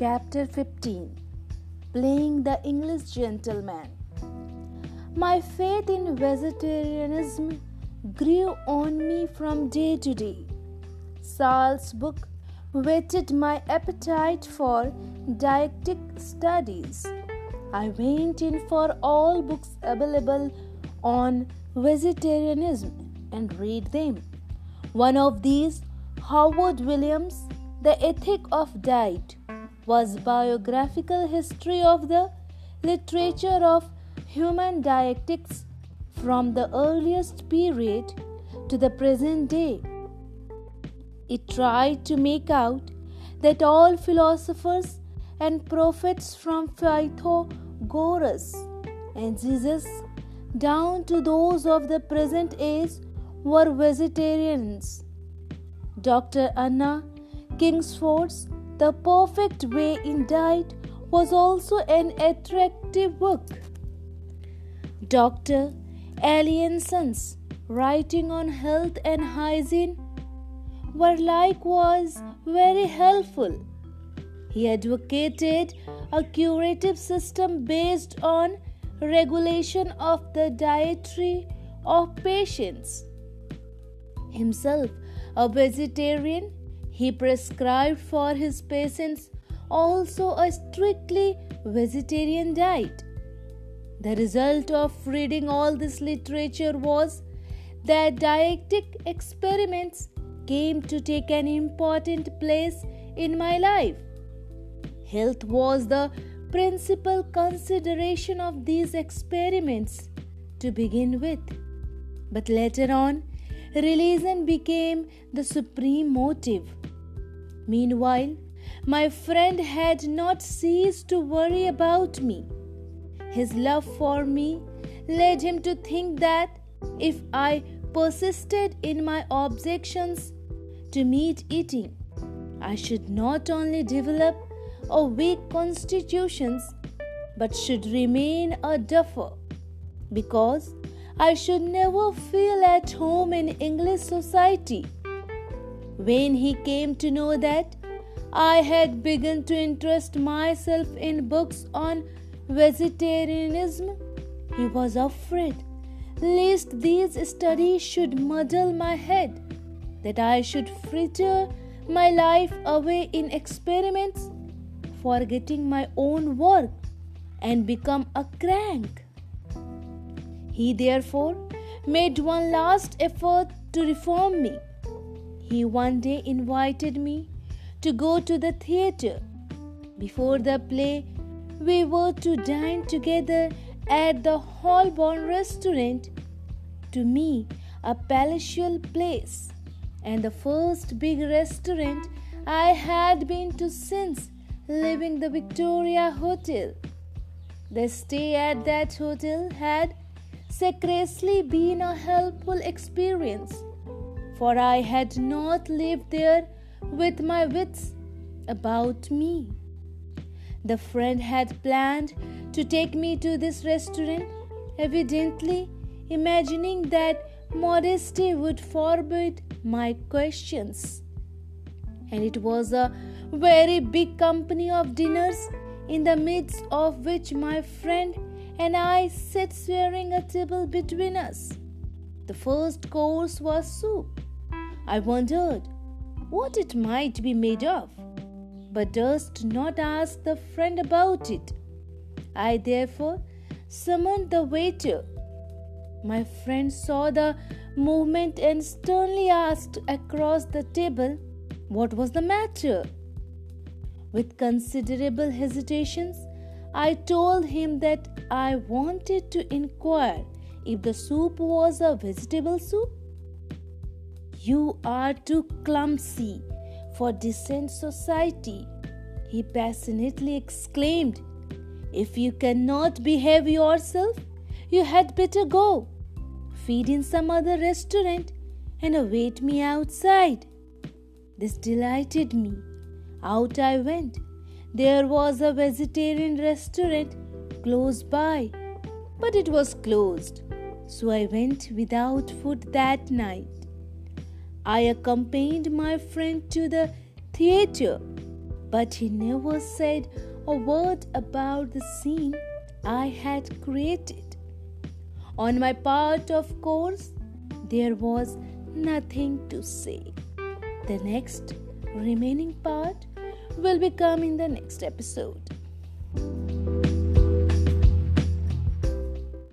Chapter 15 Playing the English Gentleman. My faith in vegetarianism grew on me from day to day. Salt's book whetted my appetite for dietetic studies. I went in for all books available on vegetarianism and read them. One of these, Howard Williams' The Ethic of Diet, was biographical history of the literature of human dietetics from the earliest period to the present day. It tried to make out that all philosophers and prophets from Pythagoras and Jesus down to those of the present age were vegetarians. Dr. Anna Kingsford's The Perfect Way in Diet was also an attractive book. Dr. Allinson's writing on health and hygiene were likewise very helpful. He advocated a curative system based on regulation of the dietary of patients. Himself a vegetarian, he prescribed for his patients also a strictly vegetarian diet. The result of reading all this literature was that dietetic experiments came to take an important place in my life. Health was the principal consideration of these experiments to begin with. But later on, religion became the supreme motive. Meanwhile, my friend had not ceased to worry about me. His love for me led him to think that if I persisted in my objections to meat eating, I should not only develop a weak constitution but should remain a duffer because I should never feel at home in English society. When he came to know that I had begun to interest myself in books on vegetarianism, he was afraid lest these studies should muddle my head, that I should fritter my life away in experiments, forgetting my own work and become a crank. He therefore made one last effort to reform me. He one day invited me to go to the theatre. Before the play, we were to dine together at the Holborn restaurant. To me, a palatial place, and the first big restaurant I had been to since leaving the Victoria Hotel. The stay at that hotel had scarcely been a helpful experience, for I had not lived there with my wits about me. The friend had planned to take me to this restaurant, evidently imagining that modesty would forbid my questions. And it was a very big company of dinners, in the midst of which my friend and I sat sharing a table between us. The first course was soup. I wondered what it might be made of, but durst not ask the friend about it. I therefore summoned the waiter. My friend saw the movement and sternly asked across the table what was the matter. With considerable hesitations, I told him that I wanted to inquire if the soup was a vegetable soup. You are too clumsy for decent society, he passionately exclaimed. If you cannot behave yourself, you had better go. Feed in some other restaurant and await me outside. This delighted me. Out I went there was a vegetarian restaurant close by, but it was closed, so I went without food that night. I accompanied my friend to the theatre. but he never said a word about the scene I had created. On my part, of course, there was nothing to say. The next remaining part will become in the next episode.